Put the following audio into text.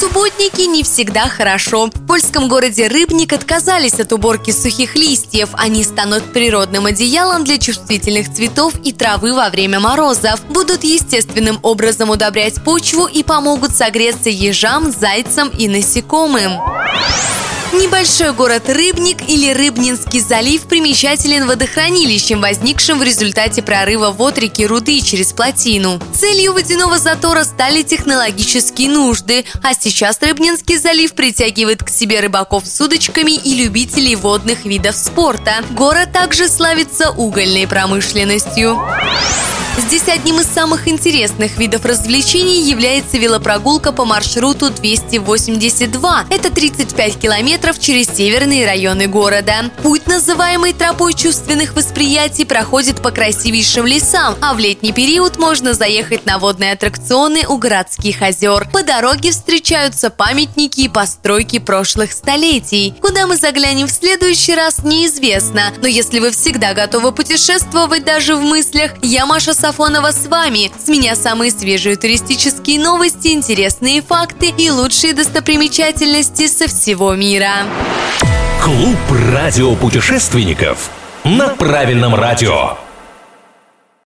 Субботники не всегда хорошо. В польском городе Рыбник отказались от уборки сухих листьев. Они станут природным одеялом для чувствительных цветов и травы во время морозов. Будут естественным образом удобрять почву и помогут согреться ежам, зайцам и насекомым. Небольшой город Рыбник или Рыбнинский залив примечателен водохранилищем, возникшим в результате прорыва вод реки Руды через плотину. Целью водяного затора стали технологические нужды, а сейчас Рыбнинский залив притягивает к себе рыбаков с удочками и любителей водных видов спорта. Город также славится угольной промышленностью. Здесь одним из самых интересных видов развлечений является велопрогулка по маршруту 282. Это 35 километров через северные районы города. Путь, называемый тропой чувственных восприятий, проходит по красивейшим лесам, а в летний период можно заехать на водные аттракционы у городских озер. По дороге встречаются памятники и постройки прошлых столетий. Куда мы заглянем в следующий раз, неизвестно. Но если вы всегда готовы путешествовать даже в мыслях, я Маша Сафонова с вами. С меня самые свежие туристические новости, интересные факты и лучшие достопримечательности со всего мира. Клуб радиопутешественников на правильном радио.